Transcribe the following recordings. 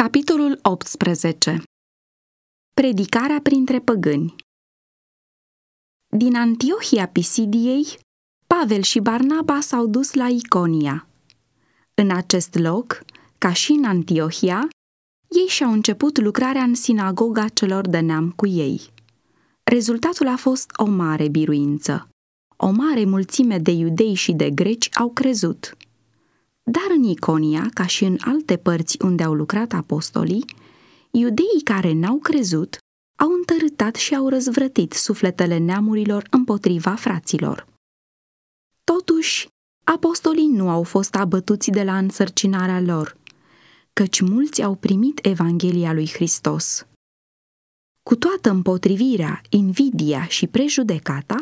Capitolul 18 Predicarea printre păgâni Din Antiohia Pisidiei, Pavel și Barnaba s-au dus la Iconia. În acest loc, ca și în Antiohia, ei și-au început lucrarea în sinagoga celor de neam cu ei. Rezultatul a fost o mare biruință. O mare mulțime de iudei și de greci au crezut – dar în Iconia, ca și în alte părți unde au lucrat apostolii, iudeii care n-au crezut au întărâtat și au răzvrătit sufletele neamurilor împotriva fraților. Totuși, apostolii nu au fost abătuți de la însărcinarea lor, căci mulți au primit Evanghelia lui Hristos. Cu toată împotrivirea, invidia și prejudecata,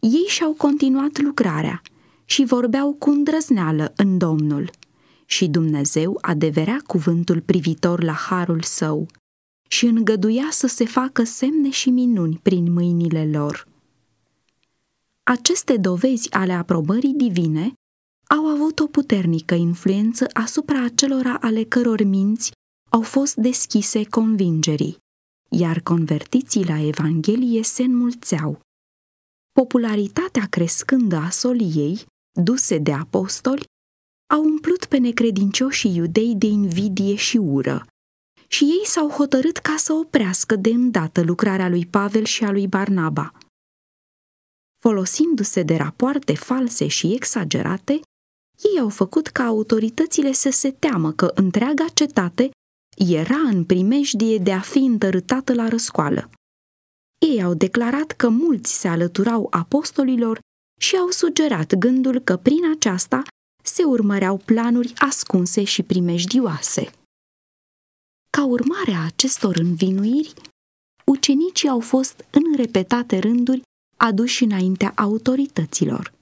ei și-au continuat lucrarea – și vorbeau cu îndrăzneală în Domnul. Și Dumnezeu adeverea cuvântul privitor la harul său și îngăduia să se facă semne și minuni prin mâinile lor. Aceste dovezi ale aprobării divine au avut o puternică influență asupra acelora ale căror minți au fost deschise convingerii, iar convertiții la Evanghelie se înmulțeau. Popularitatea crescândă a soliei duse de apostoli, au umplut pe necredincioșii iudei de invidie și ură și ei s-au hotărât ca să oprească de îndată lucrarea lui Pavel și a lui Barnaba. Folosindu-se de rapoarte false și exagerate, ei au făcut ca autoritățile să se teamă că întreaga cetate era în primejdie de a fi întărâtată la răscoală. Ei au declarat că mulți se alăturau apostolilor și au sugerat gândul că prin aceasta se urmăreau planuri ascunse și primejdioase. Ca urmare a acestor învinuiri, ucenicii au fost în repetate rânduri aduși înaintea autorităților.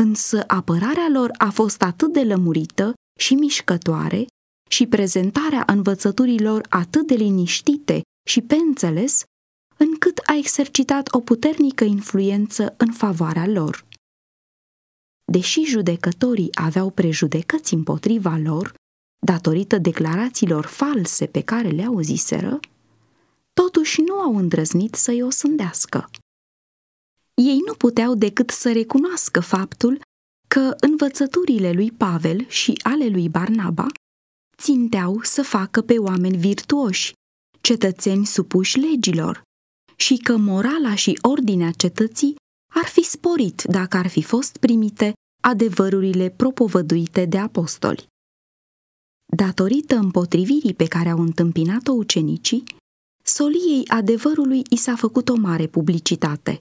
Însă apărarea lor a fost atât de lămurită și mișcătoare și prezentarea învățăturilor atât de liniștite și pe înțeles, încât a exercitat o puternică influență în favoarea lor. Deși judecătorii aveau prejudecăți împotriva lor, datorită declarațiilor false pe care le auziseră, totuși nu au îndrăznit să-i osândească. Ei nu puteau decât să recunoască faptul că învățăturile lui Pavel și ale lui Barnaba ținteau să facă pe oameni virtuoși, cetățeni supuși legilor, și că morala și ordinea cetății ar fi sporit dacă ar fi fost primite adevărurile propovăduite de apostoli. Datorită împotrivirii pe care au întâmpinat-o ucenicii, soliei adevărului i s-a făcut o mare publicitate.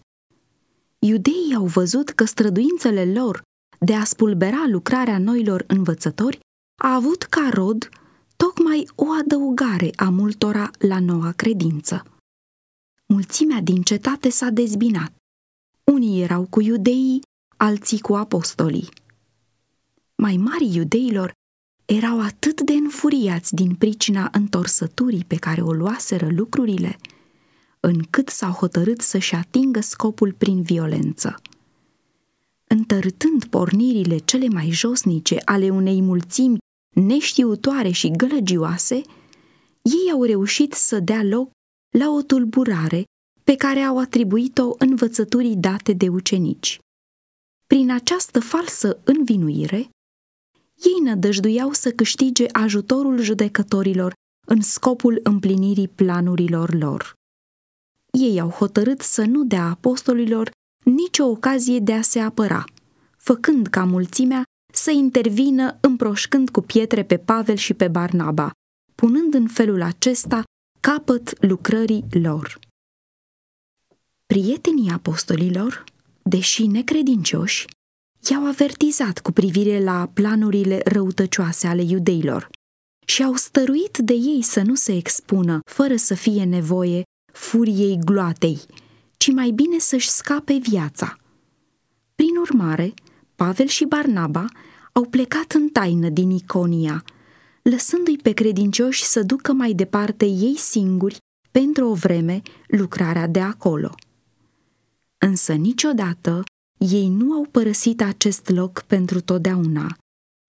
Iudeii au văzut că străduințele lor de a spulbera lucrarea noilor învățători a avut ca rod tocmai o adăugare a multora la noua credință mulțimea din cetate s-a dezbinat. Unii erau cu iudeii, alții cu apostolii. Mai mari iudeilor erau atât de înfuriați din pricina întorsăturii pe care o luaseră lucrurile, încât s-au hotărât să-și atingă scopul prin violență. Întărâtând pornirile cele mai josnice ale unei mulțimi neștiutoare și gălăgioase, ei au reușit să dea loc la o tulburare pe care au atribuit-o învățăturii date de ucenici. Prin această falsă învinuire, ei nădăjduiau să câștige ajutorul judecătorilor în scopul împlinirii planurilor lor. Ei au hotărât să nu dea apostolilor nicio ocazie de a se apăra, făcând ca mulțimea să intervină împroșcând cu pietre pe Pavel și pe Barnaba, punând în felul acesta capăt lucrării lor. Prietenii apostolilor, deși necredincioși, i-au avertizat cu privire la planurile răutăcioase ale iudeilor și au stăruit de ei să nu se expună, fără să fie nevoie, furiei gloatei, ci mai bine să-și scape viața. Prin urmare, Pavel și Barnaba au plecat în taină din Iconia, lăsându-i pe credincioși să ducă mai departe ei singuri, pentru o vreme, lucrarea de acolo. Însă niciodată ei nu au părăsit acest loc pentru totdeauna,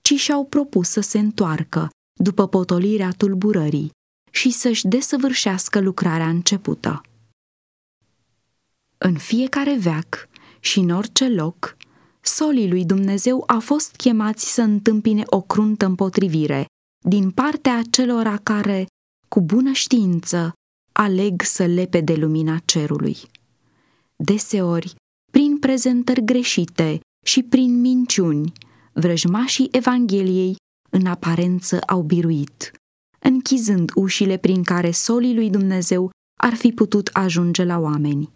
ci și-au propus să se întoarcă, după potolirea tulburării și să-și desăvârșească lucrarea începută. În fiecare veac și în orice loc, solii lui Dumnezeu a fost chemați să întâmpine o cruntă împotrivire din partea acelora care, cu bună știință, aleg să lepe de lumina cerului. Deseori, prin prezentări greșite și prin minciuni, vrăjmașii Evangheliei în aparență au biruit, închizând ușile prin care solii lui Dumnezeu ar fi putut ajunge la oameni.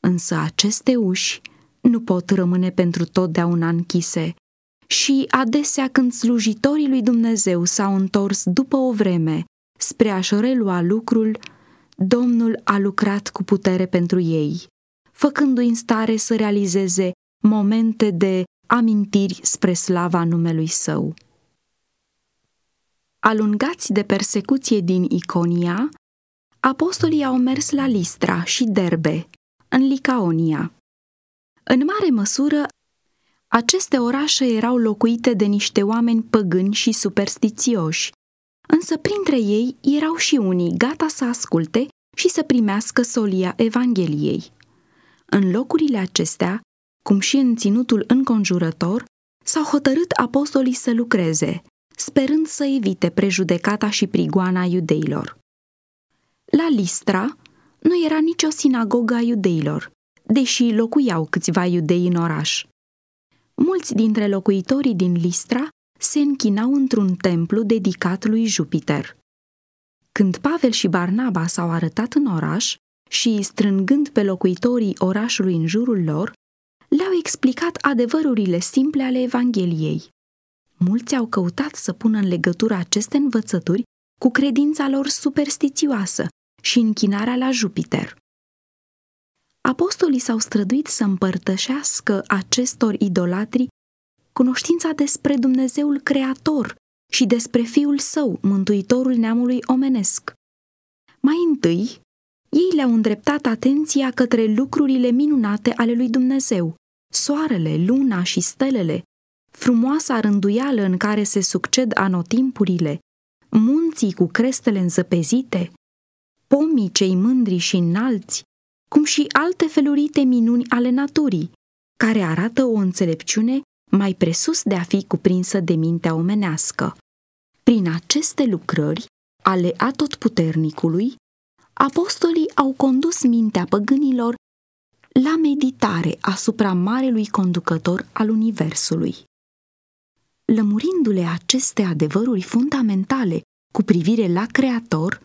Însă aceste uși nu pot rămâne pentru totdeauna închise și adesea când slujitorii lui Dumnezeu s-au întors după o vreme spre a-și relua lucrul, Domnul a lucrat cu putere pentru ei, făcându-i în stare să realizeze momente de amintiri spre slava numelui său. Alungați de persecuție din Iconia, apostolii au mers la Listra și Derbe, în Licaonia. În mare măsură, aceste orașe erau locuite de niște oameni păgâni și superstițioși, însă printre ei erau și unii gata să asculte și să primească solia Evangheliei. În locurile acestea, cum și în ținutul înconjurător, s-au hotărât apostolii să lucreze, sperând să evite prejudecata și prigoana iudeilor. La Listra nu era nicio sinagogă a iudeilor, deși locuiau câțiva iudei în oraș. Mulți dintre locuitorii din Listra se închinau într-un templu dedicat lui Jupiter. Când Pavel și Barnaba s-au arătat în oraș și, strângând pe locuitorii orașului în jurul lor, le-au explicat adevărurile simple ale Evangheliei. Mulți au căutat să pună în legătură aceste învățături cu credința lor superstițioasă și închinarea la Jupiter. Apostolii s-au străduit să împărtășească acestor idolatri cunoștința despre Dumnezeul Creator și despre Fiul Său, Mântuitorul neamului omenesc. Mai întâi, ei le-au îndreptat atenția către lucrurile minunate ale lui Dumnezeu, soarele, luna și stelele, frumoasa rânduială în care se succed anotimpurile, munții cu crestele înzăpezite, pomii cei mândri și înalți, cum și alte felurite minuni ale naturii, care arată o înțelepciune mai presus de a fi cuprinsă de mintea omenească. Prin aceste lucrări ale atotputernicului, apostolii au condus mintea păgânilor la meditare asupra marelui conducător al Universului. Lămurindu-le aceste adevăruri fundamentale cu privire la Creator,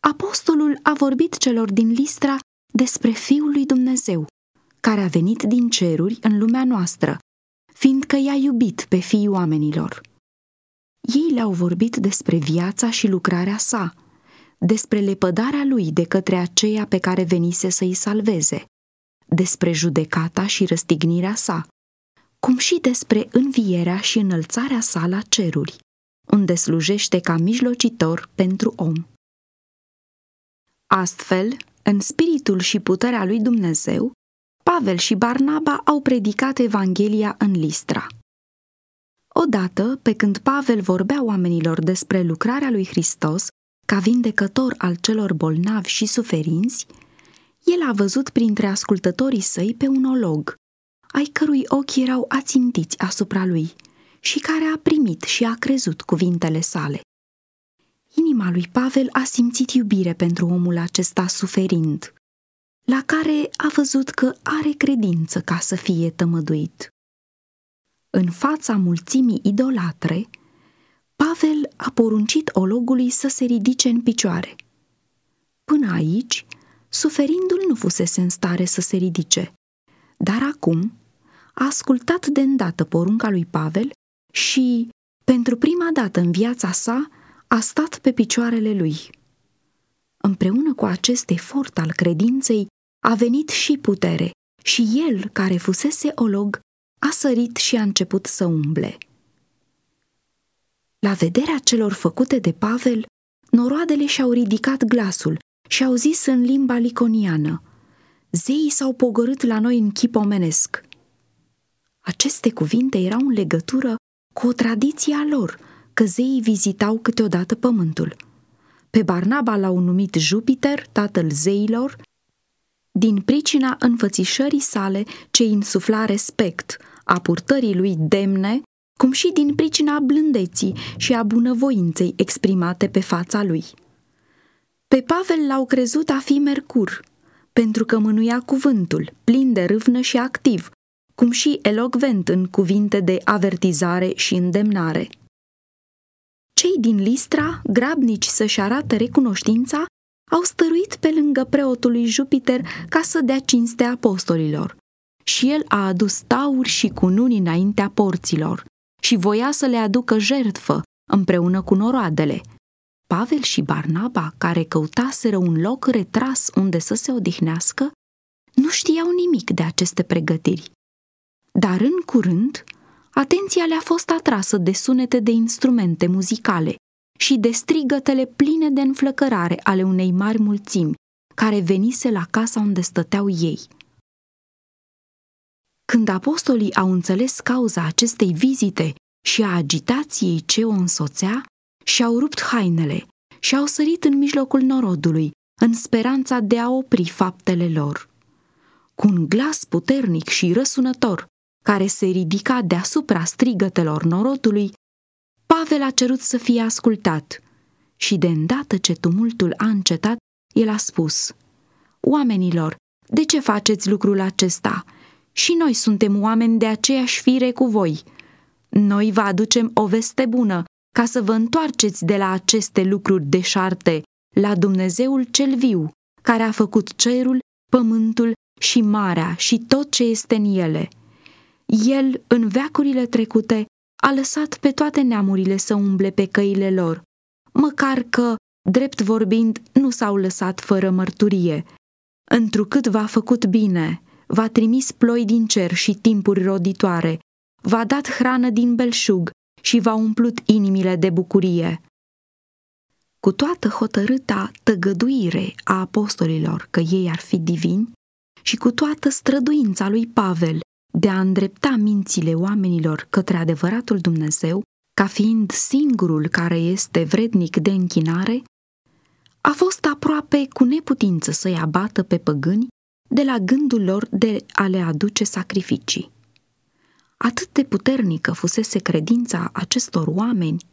apostolul a vorbit celor din Listra despre Fiul lui Dumnezeu, care a venit din ceruri în lumea noastră, fiindcă i-a iubit pe fiii oamenilor. Ei le-au vorbit despre viața și lucrarea sa, despre lepădarea lui de către aceea pe care venise să-i salveze, despre judecata și răstignirea sa, cum și despre învierea și înălțarea sa la ceruri, unde slujește ca mijlocitor pentru om. Astfel, în spiritul și puterea lui Dumnezeu, Pavel și Barnaba au predicat Evanghelia în Listra. Odată, pe când Pavel vorbea oamenilor despre lucrarea lui Hristos ca vindecător al celor bolnavi și suferinți, el a văzut printre ascultătorii săi pe un olog, ai cărui ochi erau ațintiți asupra lui și care a primit și a crezut cuvintele sale. Inima lui Pavel a simțit iubire pentru omul acesta suferind, la care a văzut că are credință ca să fie tămăduit. În fața mulțimii idolatre, Pavel a poruncit ologului să se ridice în picioare. Până aici, suferindul nu fusese în stare să se ridice, dar acum a ascultat de îndată porunca lui Pavel și, pentru prima dată în viața sa, a stat pe picioarele lui. Împreună cu acest efort al credinței a venit și putere și el, care fusese olog, a sărit și a început să umble. La vederea celor făcute de Pavel, noroadele și-au ridicat glasul și au zis în limba liconiană, Zeii s-au pogorât la noi în chip omenesc. Aceste cuvinte erau în legătură cu o tradiție a lor, că zeii vizitau câteodată pământul. Pe Barnaba l-au numit Jupiter, tatăl zeilor, din pricina înfățișării sale ce insufla respect, a purtării lui demne, cum și din pricina blândeții și a bunăvoinței exprimate pe fața lui. Pe Pavel l-au crezut a fi Mercur, pentru că mânuia cuvântul, plin de râvnă și activ, cum și elocvent în cuvinte de avertizare și îndemnare. Cei din Listra, grabnici să-și arate recunoștința, au stăruit pe lângă preotul lui Jupiter ca să dea cinste apostolilor. Și el a adus tauri și cununi înaintea porților și voia să le aducă jertfă împreună cu noroadele. Pavel și Barnaba, care căutaseră un loc retras unde să se odihnească, nu știau nimic de aceste pregătiri. Dar în curând, atenția le-a fost atrasă de sunete de instrumente muzicale și de strigătele pline de înflăcărare ale unei mari mulțimi, care venise la casa unde stăteau ei. Când apostolii au înțeles cauza acestei vizite și a agitației ce o însoțea, și-au rupt hainele și au sărit în mijlocul norodului, în speranța de a opri faptele lor. Cu un glas puternic și răsunător, care se ridica deasupra strigătelor norodului, Pavel a cerut să fie ascultat și de îndată ce tumultul a încetat, el a spus Oamenilor, de ce faceți lucrul acesta? Și noi suntem oameni de aceeași fire cu voi. Noi vă aducem o veste bună ca să vă întoarceți de la aceste lucruri deșarte la Dumnezeul cel viu, care a făcut cerul, pământul și marea și tot ce este în ele. El, în veacurile trecute, a lăsat pe toate neamurile să umble pe căile lor, măcar că, drept vorbind, nu s-au lăsat fără mărturie. Întrucât v-a făcut bine, v-a trimis ploi din cer și timpuri roditoare, v-a dat hrană din belșug și v-a umplut inimile de bucurie. Cu toată hotărâta tăgăduire a apostolilor că ei ar fi divini și cu toată străduința lui Pavel de a îndrepta mințile oamenilor către adevăratul Dumnezeu, ca fiind singurul care este vrednic de închinare, a fost aproape cu neputință să-i abată pe păgâni de la gândul lor de a le aduce sacrificii. Atât de puternică fusese credința acestor oameni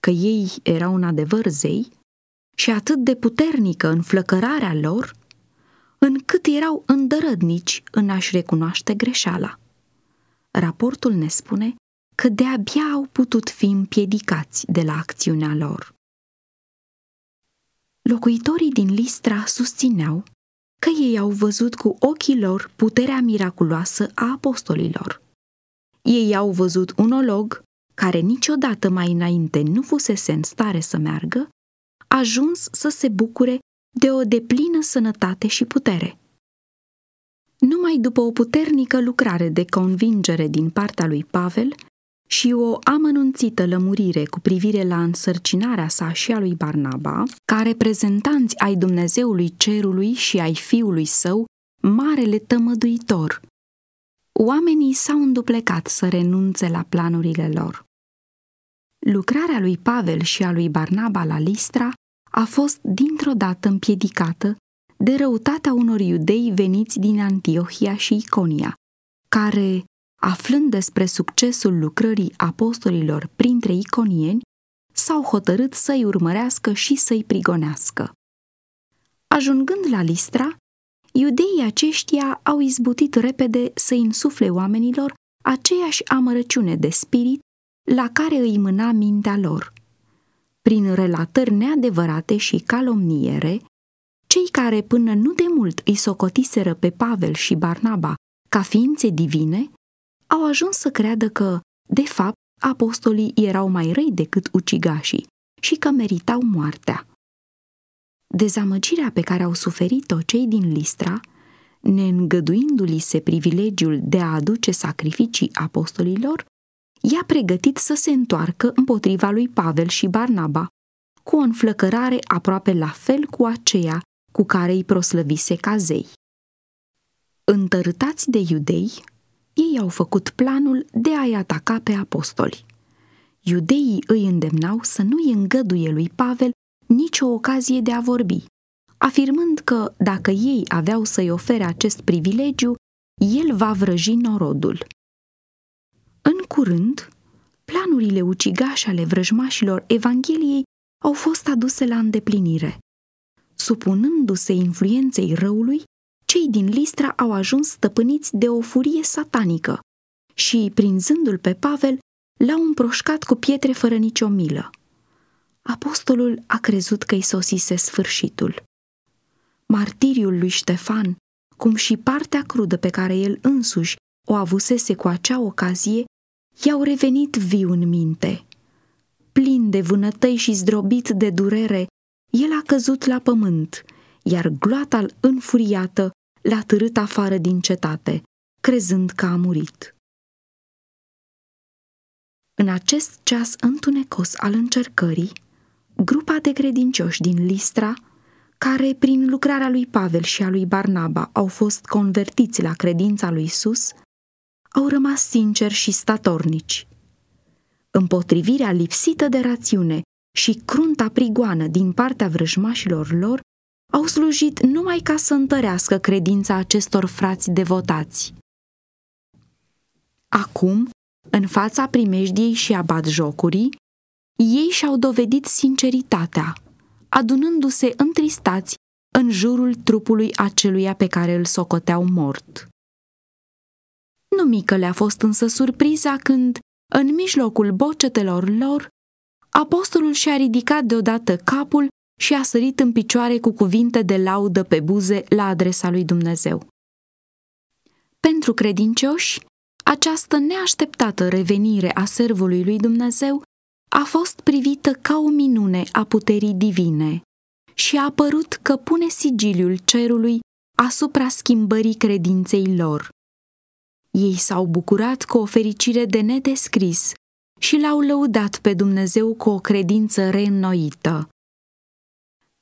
că ei erau în adevăr zei și atât de puternică înflăcărarea lor, încât erau îndărădnici în a-și recunoaște greșeala. Raportul ne spune că de-abia au putut fi împiedicați de la acțiunea lor. Locuitorii din Listra susțineau că ei au văzut cu ochii lor puterea miraculoasă a apostolilor. Ei au văzut un olog care niciodată mai înainte nu fusese în stare să meargă, ajuns să se bucure de o deplină sănătate și putere. Numai după o puternică lucrare de convingere din partea lui Pavel și o amănunțită lămurire cu privire la însărcinarea sa și a lui Barnaba, ca reprezentanți ai Dumnezeului Cerului și ai Fiului Său, marele tămăduitor, oamenii s-au înduplecat să renunțe la planurile lor. Lucrarea lui Pavel și a lui Barnaba la Listra a fost dintr-o dată împiedicată de răutatea unor iudei veniți din Antiohia și Iconia, care, aflând despre succesul lucrării apostolilor printre iconieni, s-au hotărât să-i urmărească și să-i prigonească. Ajungând la Listra, iudeii aceștia au izbutit repede să insufle oamenilor aceeași amărăciune de spirit la care îi mâna mintea lor. Prin relatări neadevărate și calomniere, cei care până nu de mult îi socotiseră pe Pavel și Barnaba ca ființe divine, au ajuns să creadă că, de fapt, apostolii erau mai răi decât ucigașii și că meritau moartea. Dezamăgirea pe care au suferit-o cei din Listra, neîngăduindu-li se privilegiul de a aduce sacrificii apostolilor, i-a pregătit să se întoarcă împotriva lui Pavel și Barnaba, cu o înflăcărare aproape la fel cu aceea cu care îi proslăvise ca zei. Întărâtați de iudei, ei au făcut planul de a-i ataca pe apostoli. Iudeii îi îndemnau să nu-i îngăduie lui Pavel nicio ocazie de a vorbi, afirmând că, dacă ei aveau să-i ofere acest privilegiu, el va vrăji norodul. În curând, planurile ucigașe ale vrăjmașilor Evangheliei au fost aduse la îndeplinire. Supunându-se influenței răului, cei din Listra au ajuns stăpâniți de o furie satanică și, prinzându-l pe Pavel, l-au împroșcat cu pietre fără nicio milă. Apostolul a crezut că-i sosise sfârșitul. Martiriul lui Ștefan, cum și partea crudă pe care el însuși o avusese cu acea ocazie, i-au revenit viu în minte. Plin de vânătăi și zdrobit de durere, el a căzut la pământ, iar gloata înfuriată l-a târât afară din cetate, crezând că a murit. În acest ceas întunecos al încercării, grupa de credincioși din Listra, care prin lucrarea lui Pavel și a lui Barnaba au fost convertiți la credința lui Isus, au rămas sinceri și statornici. Împotrivirea lipsită de rațiune și crunta prigoană din partea vrăjmașilor lor au slujit numai ca să întărească credința acestor frați devotați. Acum, în fața primejdiei și a batjocurii, ei și-au dovedit sinceritatea, adunându-se întristați în jurul trupului aceluia pe care îl socoteau mort. Nu mică le-a fost însă surpriza când, în mijlocul bocetelor lor, apostolul și-a ridicat deodată capul și a sărit în picioare cu cuvinte de laudă pe buze la adresa lui Dumnezeu. Pentru credincioși, această neașteptată revenire a servului lui Dumnezeu a fost privită ca o minune a puterii divine și a apărut că pune sigiliul cerului asupra schimbării credinței lor. Ei s-au bucurat cu o fericire de nedescris și l-au lăudat pe Dumnezeu cu o credință reînnoită.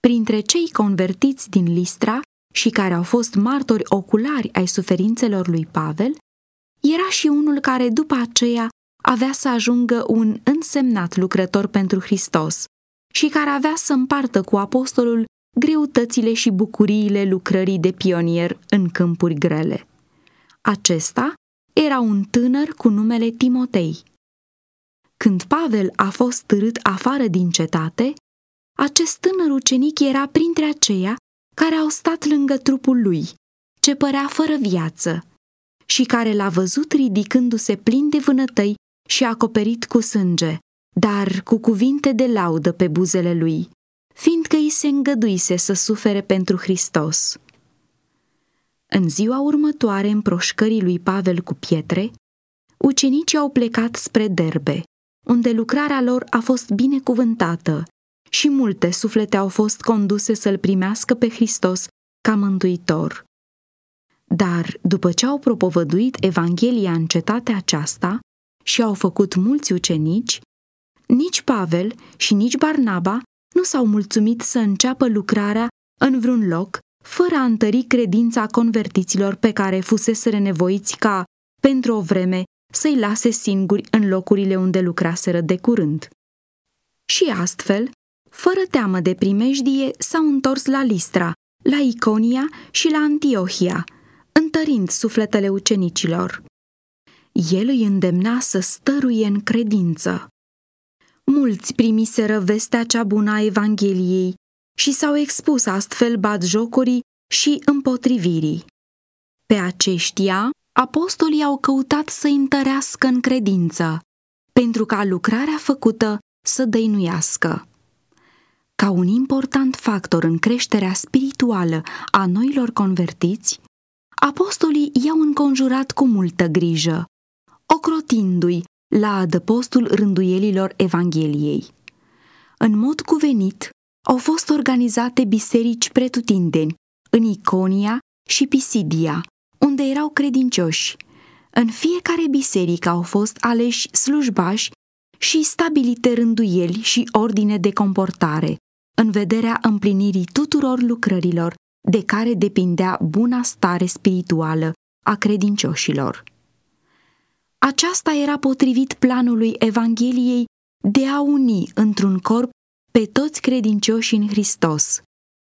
Printre cei convertiți din Listra și care au fost martori oculari ai suferințelor lui Pavel, era și unul care după aceea avea să ajungă un însemnat lucrător pentru Hristos și care avea să împartă cu apostolul greutățile și bucuriile lucrării de pionier în câmpuri grele. Acesta era un tânăr cu numele Timotei. Când Pavel a fost târât afară din cetate, acest tânăr ucenic era printre aceia care au stat lângă trupul lui, ce părea fără viață, și care l-a văzut ridicându-se plin de vânătăi și acoperit cu sânge, dar cu cuvinte de laudă pe buzele lui, fiindcă îi se îngăduise să sufere pentru Hristos. În ziua următoare împroșcării lui Pavel cu pietre, ucenicii au plecat spre Derbe, unde lucrarea lor a fost binecuvântată și multe suflete au fost conduse să-L primească pe Hristos ca mântuitor. Dar, după ce au propovăduit Evanghelia în cetatea aceasta și au făcut mulți ucenici, nici Pavel și nici Barnaba nu s-au mulțumit să înceapă lucrarea în vreun loc, fără a întări credința convertiților pe care fusese nevoiți ca, pentru o vreme, să-i lase singuri în locurile unde lucraseră de curând. Și astfel, fără teamă de primejdie, s-au întors la Listra, la Iconia și la Antiohia, întărind sufletele ucenicilor. El îi îndemna să stăruie în credință. Mulți primiseră vestea cea bună a Evangheliei și s-au expus astfel jocurii și împotrivirii. Pe aceștia, apostolii au căutat să întărească în credință, pentru ca lucrarea făcută să dăinuiască. Ca un important factor în creșterea spirituală a noilor convertiți, apostolii i-au înconjurat cu multă grijă, ocrotindu-i la adăpostul rânduielilor Evangheliei. În mod cuvenit, au fost organizate biserici pretutindeni în Iconia și Pisidia, unde erau credincioși. În fiecare biserică au fost aleși slujbași și stabilite rânduieli și ordine de comportare, în vederea împlinirii tuturor lucrărilor de care depindea buna stare spirituală a credincioșilor. Aceasta era potrivit planului Evangheliei de a uni într-un corp pe toți credincioșii în Hristos.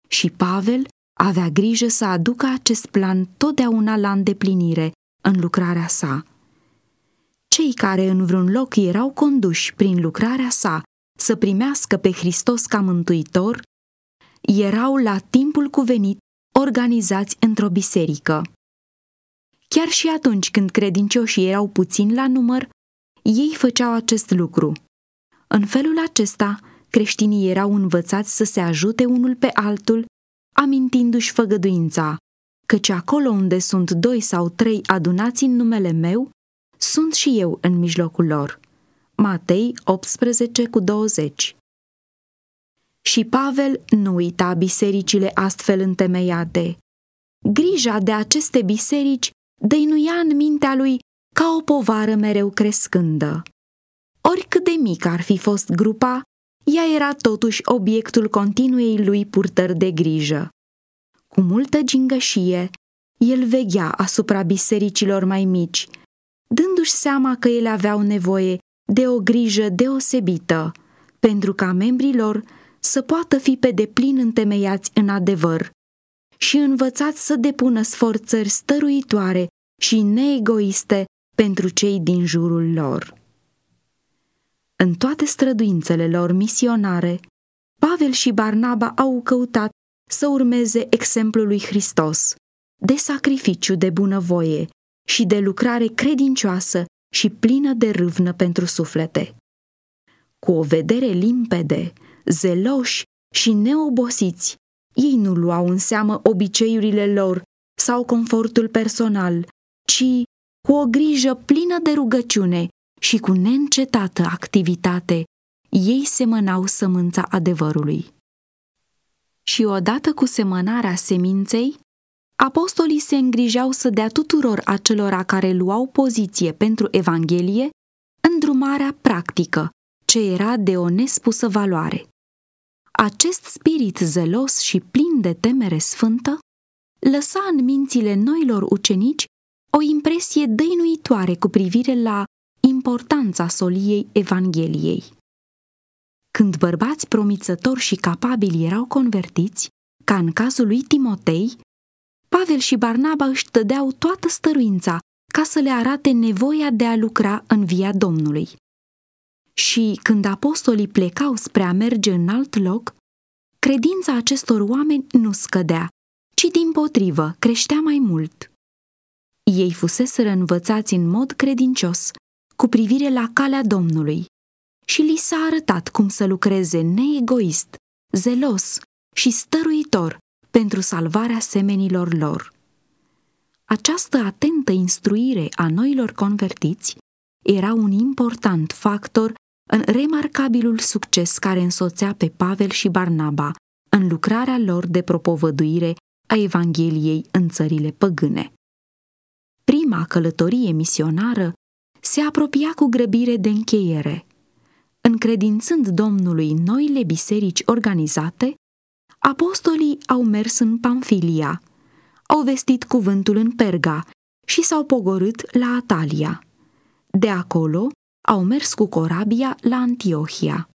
Și Pavel avea grijă să aducă acest plan totdeauna la îndeplinire în lucrarea sa. Cei care în vreun loc erau conduși prin lucrarea sa să primească pe Hristos ca mântuitor, erau la timpul cuvenit organizați într-o biserică. Chiar și atunci când credincioșii erau puțini la număr, ei făceau acest lucru. În felul acesta, creștinii erau învățați să se ajute unul pe altul, amintindu-și făgăduința, căci acolo unde sunt doi sau trei adunați în numele meu, sunt și eu în mijlocul lor. Matei 18 cu 20 Și Pavel nu uita bisericile astfel întemeiate. Grija de aceste biserici dăinuia în mintea lui ca o povară mereu crescândă. Oricât de mic ar fi fost grupa, ea era totuși obiectul continuei lui purtări de grijă. Cu multă gingășie, el veghea asupra bisericilor mai mici, dându-și seama că ele aveau nevoie de o grijă deosebită, pentru ca membrii lor să poată fi pe deplin întemeiați în adevăr și învățați să depună sforțări stăruitoare și neegoiste pentru cei din jurul lor. În toate străduințele lor misionare, Pavel și Barnaba au căutat să urmeze exemplul lui Hristos, de sacrificiu de bunăvoie și de lucrare credincioasă și plină de râvnă pentru suflete. Cu o vedere limpede, zeloși și neobosiți, ei nu luau în seamă obiceiurile lor sau confortul personal, ci cu o grijă plină de rugăciune și cu neîncetată activitate, ei semănau sămânța adevărului. Și odată cu semănarea seminței, apostolii se îngrijeau să dea tuturor acelora care luau poziție pentru Evanghelie îndrumarea practică, ce era de o nespusă valoare. Acest spirit zelos și plin de temere sfântă lăsa în mințile noilor ucenici o impresie dăinuitoare cu privire la importanța soliei Evangheliei. Când bărbați promițători și capabili erau convertiți, ca în cazul lui Timotei, Pavel și Barnaba își tădeau toată stăruința ca să le arate nevoia de a lucra în via Domnului. Și când apostolii plecau spre a merge în alt loc, credința acestor oameni nu scădea, ci din potrivă creștea mai mult. Ei fuseseră învățați în mod credincios cu privire la calea Domnului și li s-a arătat cum să lucreze neegoist, zelos și stăruitor pentru salvarea semenilor lor. Această atentă instruire a noilor convertiți era un important factor în remarcabilul succes care însoțea pe Pavel și Barnaba în lucrarea lor de propovăduire a Evangheliei în țările păgâne. Prima călătorie misionară se apropia cu grăbire de încheiere. Încredințând Domnului noile biserici organizate, apostolii au mers în Pamfilia, au vestit cuvântul în Perga și s-au pogorât la Atalia. De acolo au mers cu corabia la Antiohia.